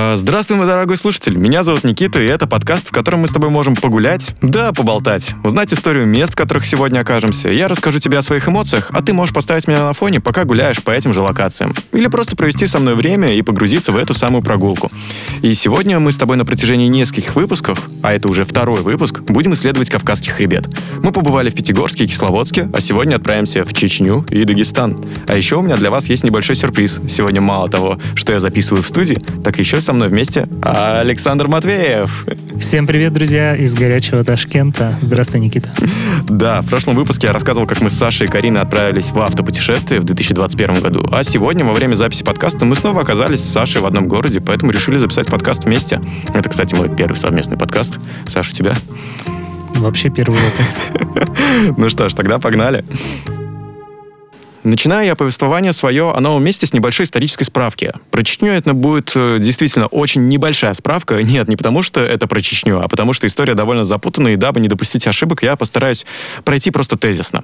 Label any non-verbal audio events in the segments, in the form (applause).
А, здравствуй, мой дорогой слушатель. Меня зовут Никита, и это подкаст, в котором мы с тобой можем погулять, да, поболтать, узнать историю мест, в которых сегодня окажемся. Я расскажу тебе о своих эмоциях, а ты можешь поставить меня на фоне, пока гуляешь по этим же локациям. Или просто провести со мной время и погрузиться в эту самую прогулку. И сегодня мы с тобой на протяжении нескольких выпусков, а это уже второй выпуск, будем исследовать Кавказский хребет. Мы побывали в Пятигорске и Кисловодске, а сегодня отправимся в Чечню и Дагестан. А еще у меня для вас есть небольшой сюрприз. Сегодня мало того, что я записываю в студии, так еще со мной вместе Александр Матвеев. Всем привет, друзья, из горячего Ташкента. Здравствуй, Никита. Да, в прошлом выпуске я рассказывал, как мы с Сашей и Кариной отправились в автопутешествие в 2021 году. А сегодня, во время записи подкаста, мы снова оказались с Сашей в одном городе, поэтому решили записать подкаст вместе. Это, кстати, мой первый совместный подкаст. Саша, у тебя? Вообще первый опыт. (laughs) Ну что ж, тогда погнали. Начинаю я повествование свое о новом месте с небольшой исторической справки. Про Чечню это будет э, действительно очень небольшая справка. (laughs) Нет, не потому что это про Чечню, а потому что история довольно запутанная, и дабы не допустить ошибок, я постараюсь пройти просто тезисно.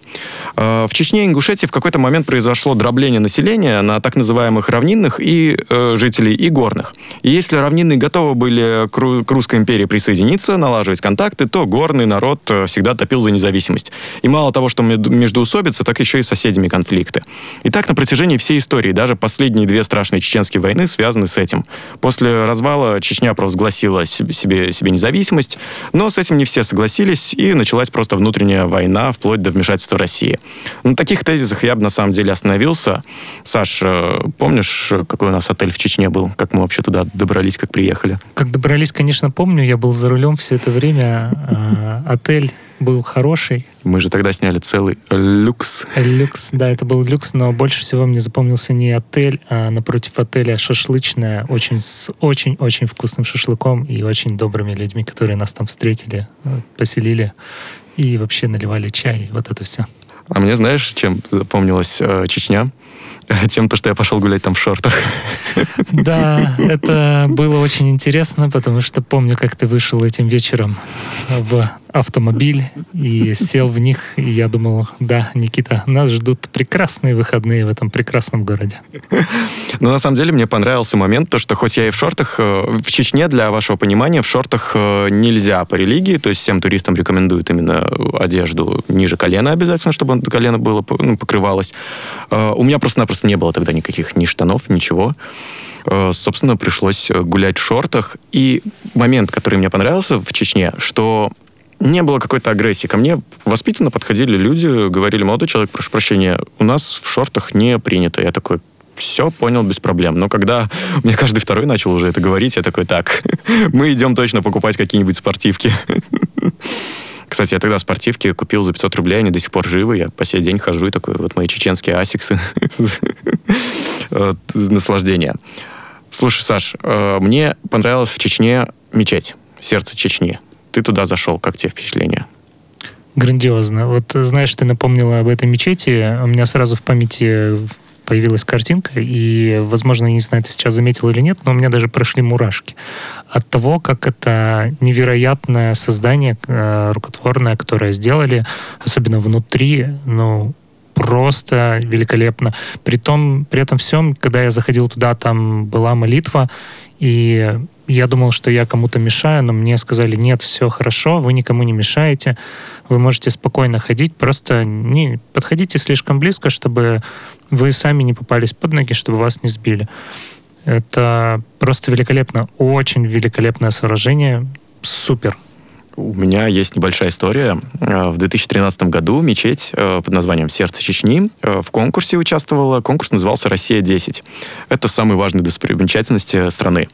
Э, в Чечне и Ингушетии в какой-то момент произошло дробление населения на так называемых равнинных и э, жителей, и горных. И если равнинные готовы были к, Русской империи присоединиться, налаживать контакты, то горный народ э, всегда топил за независимость. И мало того, что междуусобица, так еще и с соседями конфликт конфликты. И так на протяжении всей истории, даже последние две страшные чеченские войны связаны с этим. После развала Чечня провозгласила себе, себе независимость, но с этим не все согласились, и началась просто внутренняя война, вплоть до вмешательства России. На таких тезисах я бы на самом деле остановился. Саш, э, помнишь, какой у нас отель в Чечне был? Как мы вообще туда добрались, как приехали? Как добрались, конечно, помню. Я был за рулем все это время. А, отель был хороший. Мы же тогда сняли целый люкс. Люкс, да, это был люкс, но больше всего мне запомнился не отель, а напротив отеля шашлычная, очень с очень-очень вкусным шашлыком и очень добрыми людьми, которые нас там встретили, э, поселили и вообще наливали чай, вот это все. А мне знаешь, чем запомнилась э, Чечня? (laughs) Тем, то, что я пошел гулять там в шортах. (laughs) Да, это было очень интересно, потому что помню, как ты вышел этим вечером в автомобиль и сел в них, и я думал, да, Никита, нас ждут прекрасные выходные в этом прекрасном городе. Ну, на самом деле, мне понравился момент, то, что хоть я и в шортах, э, в Чечне, для вашего понимания, в шортах э, нельзя по религии, то есть всем туристам рекомендуют именно одежду ниже колена обязательно, чтобы колено было, ну, покрывалось. Э, у меня просто-напросто не было тогда никаких ни штанов, ничего собственно, пришлось гулять в шортах. И момент, который мне понравился в Чечне, что не было какой-то агрессии. Ко мне воспитанно подходили люди, говорили, молодой человек, прошу прощения, у нас в шортах не принято. Я такой, все понял без проблем. Но когда (laughs) мне каждый второй начал уже это говорить, я такой, так, (laughs) мы идем точно покупать какие-нибудь спортивки. (laughs) Кстати, я тогда спортивки купил за 500 рублей, они до сих пор живы. Я по сей день хожу и такой, вот мои чеченские асиксы. Наслаждение. Слушай, Саш, э, мне понравилась в Чечне мечеть, сердце Чечни ты туда зашел. Как тебе впечатление? Грандиозно. Вот знаешь, ты напомнила об этой мечети. У меня сразу в памяти появилась картинка, и, возможно, я не знаю, ты сейчас заметил или нет, но у меня даже прошли мурашки от того, как это невероятное создание э, рукотворное, которое сделали, особенно внутри, ну, просто великолепно. При, том, при этом всем, когда я заходил туда, там была молитва, и я думал, что я кому-то мешаю, но мне сказали, нет, все хорошо, вы никому не мешаете, вы можете спокойно ходить, просто не подходите слишком близко, чтобы вы сами не попались под ноги, чтобы вас не сбили. Это просто великолепно, очень великолепное сооружение, супер. У меня есть небольшая история. Э, в 2013 году мечеть э, под названием «Сердце Чечни» э, в конкурсе участвовала. Конкурс назывался «Россия-10». Это самые важные достопримечательности страны.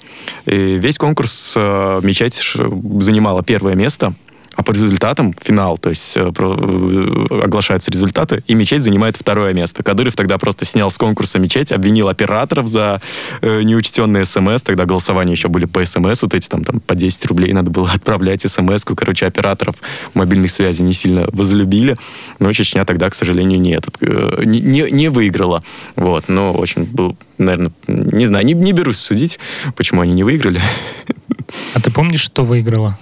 И весь конкурс мечеть занимала первое место – а по результатам финал, то есть э, э, оглашаются результаты, и мечеть занимает второе место. Кадыров тогда просто снял с конкурса мечеть, обвинил операторов за э, неучтенные смс, тогда голосования еще были по смс, вот эти там, там по 10 рублей надо было (laughs) отправлять смс-ку, короче, операторов мобильных связей не сильно возлюбили, но Чечня тогда, к сожалению, не, этот, э, не, не выиграла, вот, но очень был, наверное, не знаю, не, не берусь судить, почему они не выиграли. А ты помнишь, что выиграла?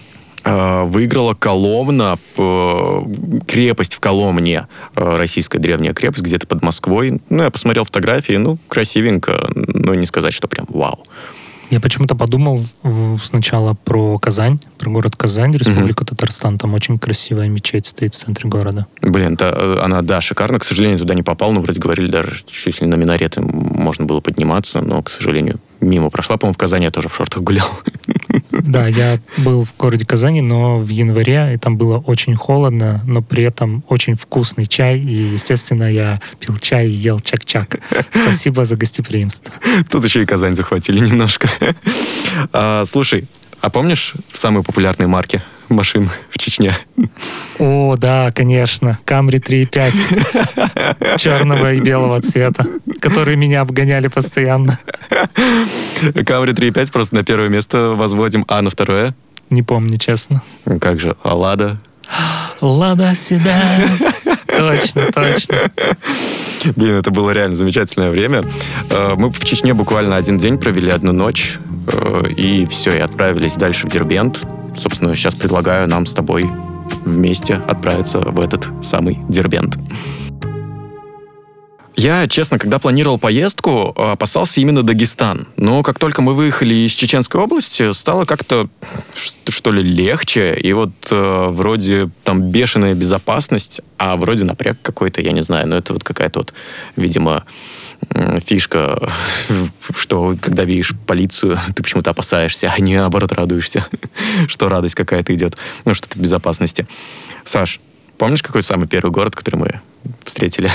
Э, выиграла Коломна, э, крепость в Коломне, э, российская древняя крепость, где-то под Москвой. Ну, я посмотрел фотографии, ну, красивенько, но не сказать, что прям вау. Я почему-то подумал сначала про Казань, про город Казань, Республику угу. Татарстан. Там очень красивая мечеть стоит в центре города. Блин, та, она, да, шикарно. К сожалению, туда не попал, но вроде говорили, даже чуть ли на минареты можно было подниматься, но, к сожалению, мимо прошла. По-моему, в Казани я тоже в шортах гулял. (laughs) Да, я был в городе Казани, но в январе, и там было очень холодно, но при этом очень вкусный чай, и, естественно, я пил чай и ел чак-чак. Спасибо за гостеприимство. Тут еще и Казань захватили немножко. А, слушай, а помнишь самые популярные марки машин в Чечне? О, да, конечно. Камри 3.5. Черного и белого цвета, которые меня обгоняли постоянно. Камри 3.5 просто на первое место возводим, а на второе? Не помню, честно. Как же, а Лада? Лада Седан. Точно, точно. Блин, это было реально замечательное время. Э, мы в Чечне буквально один день провели, одну ночь, э, и все, и отправились дальше в Дербент. Собственно, сейчас предлагаю нам с тобой вместе отправиться в этот самый Дербент. Я, честно, когда планировал поездку, опасался именно Дагестан. Но как только мы выехали из Чеченской области, стало как-то, что ли, легче. И вот э, вроде там бешеная безопасность, а вроде напряг какой-то, я не знаю. Но это вот какая-то вот, видимо, фишка, (laughs) что когда видишь полицию, (laughs) ты почему-то опасаешься, а не наоборот радуешься, (laughs) что радость какая-то идет, ну что ты в безопасности. Саш, помнишь, какой самый первый город, который мы встретили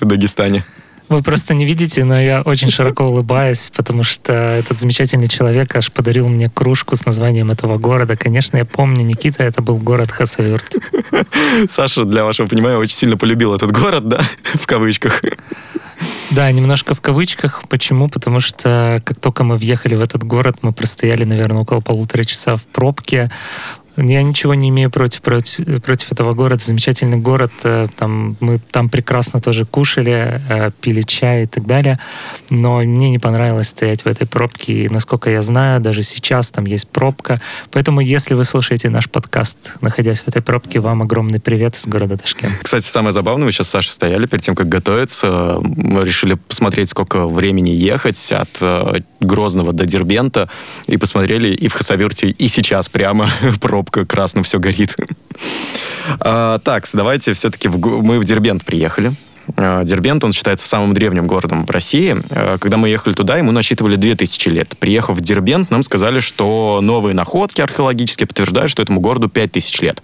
в Дагестане? Вы просто не видите, но я очень широко улыбаюсь, потому что этот замечательный человек аж подарил мне кружку с названием этого города. Конечно, я помню, Никита, это был город Хасавюрт. Саша, для вашего понимания, очень сильно полюбил этот город, да, в кавычках. Да, немножко в кавычках. Почему? Потому что как только мы въехали в этот город, мы простояли, наверное, около полутора часа в пробке. Я ничего не имею против, против, против этого города. Замечательный город. Э, там, мы там прекрасно тоже кушали, э, пили чай и так далее. Но мне не понравилось стоять в этой пробке. И, насколько я знаю, даже сейчас там есть пробка. Поэтому, если вы слушаете наш подкаст, находясь в этой пробке, вам огромный привет из города Ташкент. Кстати, самое забавное, мы сейчас с Сашей стояли перед тем, как готовиться. Мы решили посмотреть, сколько времени ехать от э, Грозного до Дербента. И посмотрели и в Хасавюрте, и сейчас прямо (laughs) пробка красным все горит. А, так, давайте все-таки в, мы в Дербент приехали. А, Дербент, он считается самым древним городом в России. А, когда мы ехали туда, ему насчитывали 2000 лет. Приехав в Дербент, нам сказали, что новые находки археологические подтверждают, что этому городу 5000 лет.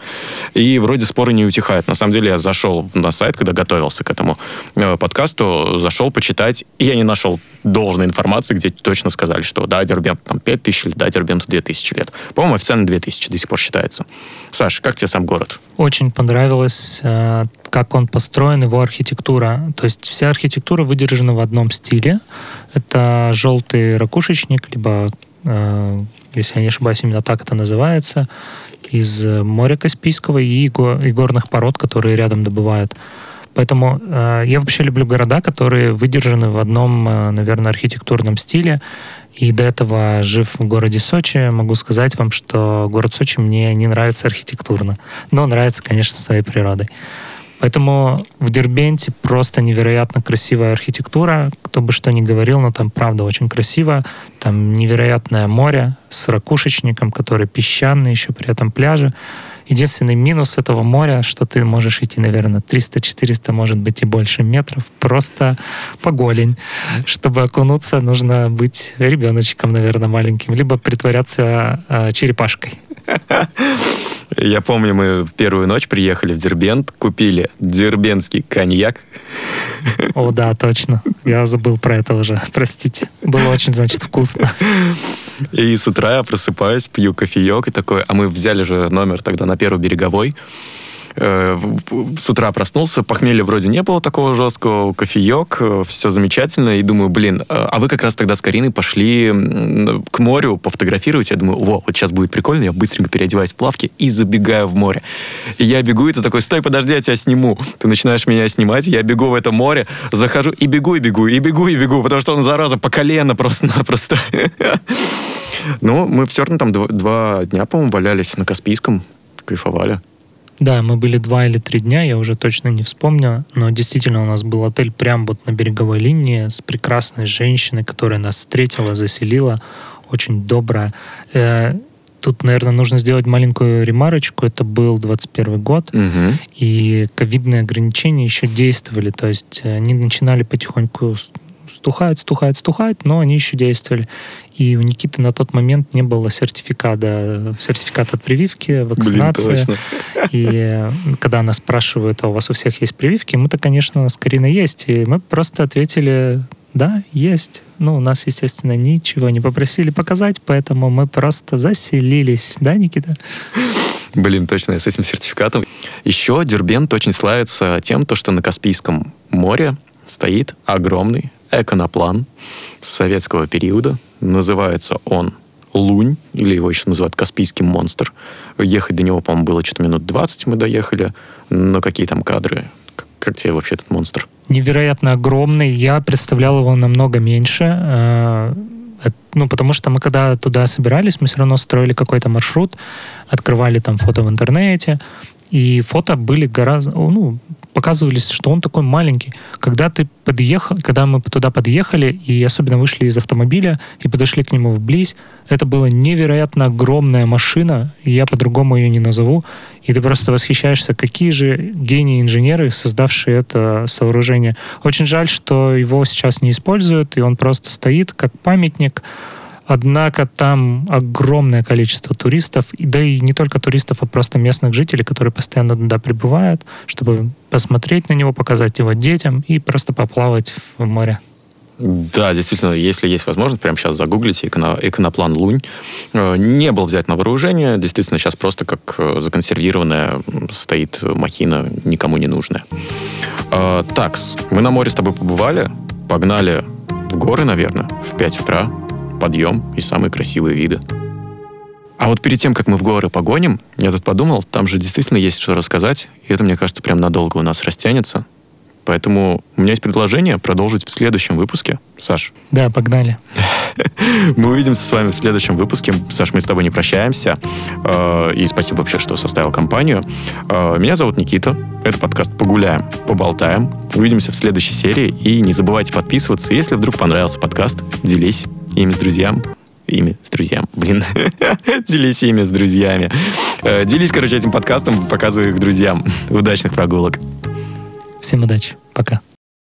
И вроде споры не утихают. На самом деле я зашел на сайт, когда готовился к этому э, подкасту, зашел почитать, и я не нашел должной информации, где точно сказали, что да, Дербент там 5000 лет, да, Дербенту 2000 лет. По-моему, официально 2000 до сих пор считается. Саш, как тебе сам город? Очень понравилось, э, как он построен, его архитектура. То есть вся архитектура выдержана в одном стиле. Это желтый ракушечник, либо, э, если я не ошибаюсь, именно так это называется, из моря Каспийского и, горных пород, которые рядом добывают. Поэтому э, я вообще люблю города, которые выдержаны в одном, э, наверное, архитектурном стиле. И до этого, жив в городе Сочи, могу сказать вам, что город Сочи мне не нравится архитектурно, но нравится, конечно, своей природой. Поэтому в Дербенте просто невероятно красивая архитектура. Кто бы что ни говорил, но там правда очень красиво. Там невероятное море с ракушечником, который песчаный, еще при этом пляже. Единственный минус этого моря, что ты можешь идти, наверное, 300-400, может быть, и больше метров, просто по голень. Чтобы окунуться, нужно быть ребеночком, наверное, маленьким, либо притворяться э, черепашкой. (laughs) Я помню, мы первую ночь приехали в Дербент, купили дербентский коньяк. О, да, точно. Я забыл про это уже. Простите. Было очень, значит, вкусно. И с утра я просыпаюсь, пью кофеек и такой, а мы взяли же номер тогда на первый береговой. Э, с утра проснулся, похмелья вроде не было такого жесткого, кофеек, э, все замечательно, и думаю, блин, э, а вы как раз тогда с Кариной пошли к морю пофотографировать, я думаю, во, вот сейчас будет прикольно, я быстренько переодеваюсь в плавки и забегаю в море. И я бегу, и ты такой, стой, подожди, я тебя сниму. Ты начинаешь меня снимать, я бегу в это море, захожу и бегу, и бегу, и бегу, и бегу, потому что он, зараза, по колено просто-напросто. (laughs) Ну, мы все равно там два дня, по-моему, валялись на Каспийском, кайфовали. Да, мы были два или три дня, я уже точно не вспомню, но действительно у нас был отель прямо вот на береговой линии с прекрасной женщиной, которая нас встретила, заселила. очень добрая. Э, тут, наверное, нужно сделать маленькую ремарочку. Это был 21 год, Мгм. и ковидные ограничения еще действовали. То есть они начинали потихоньку с- стухать, стухать, стухать, но они еще действовали. И у Никиты на тот момент не было сертификата, сертификата от прививки, Блин, вакцинации. точно. И когда нас спрашивают, а у вас у всех есть прививки, мы-то, конечно, с Кариной есть. И мы просто ответили, да, есть. Ну, у нас, естественно, ничего не попросили показать, поэтому мы просто заселились. Да, Никита? Блин, точно, я с этим сертификатом. Еще Дербент очень славится тем, то, что на Каспийском море стоит огромный эконоплан советского периода. Называется он Лунь, или его еще называют Каспийский монстр. Ехать до него, по-моему, было что-то минут 20 мы доехали. Но какие там кадры? Как, тебе вообще этот монстр? Невероятно огромный. Я представлял его намного меньше. э, Ну, потому что мы когда туда собирались, мы все равно строили какой-то маршрут, открывали там фото в интернете, и фото были гораздо, ну, показывались, что он такой маленький. Когда ты подъехал, когда мы туда подъехали, и особенно вышли из автомобиля и подошли к нему вблизь, это была невероятно огромная машина, и я по-другому ее не назову, и ты просто восхищаешься, какие же гении-инженеры, создавшие это сооружение. Очень жаль, что его сейчас не используют, и он просто стоит как памятник. Однако там огромное количество туристов, да и не только туристов, а просто местных жителей, которые постоянно туда прибывают, чтобы посмотреть на него, показать его детям и просто поплавать в море. Да, действительно, если есть возможность, прямо сейчас загуглите иконо- иконоплан Лунь. Э, Не был взять на вооружение, действительно, сейчас просто как э, законсервированная стоит махина, никому не нужная. Э, Такс, мы на море с тобой побывали, погнали в горы, наверное, в 5 утра, подъем и самые красивые виды. А вот перед тем, как мы в горы погоним, я тут подумал, там же действительно есть что рассказать, и это, мне кажется, прям надолго у нас растянется. Поэтому у меня есть предложение продолжить в следующем выпуске. Саш, Да, погнали. (laughs) мы увидимся с вами в следующем выпуске. Саш, мы с тобой не прощаемся. Э, И спасибо вообще, что составил компанию. Э, Меня зовут Никита. Это подкаст «Погуляем, поболтаем». Увидимся в следующей серии. И не забывайте подписываться. Если вдруг понравился подкаст, делись ими с друзьями. Ими с друзьями. Блин. (laughs) Делись ими с друзьями. Э, Делись, короче, этим подкастом, показывай их друзьям. Удачных прогулок. Всем удачи. Пока.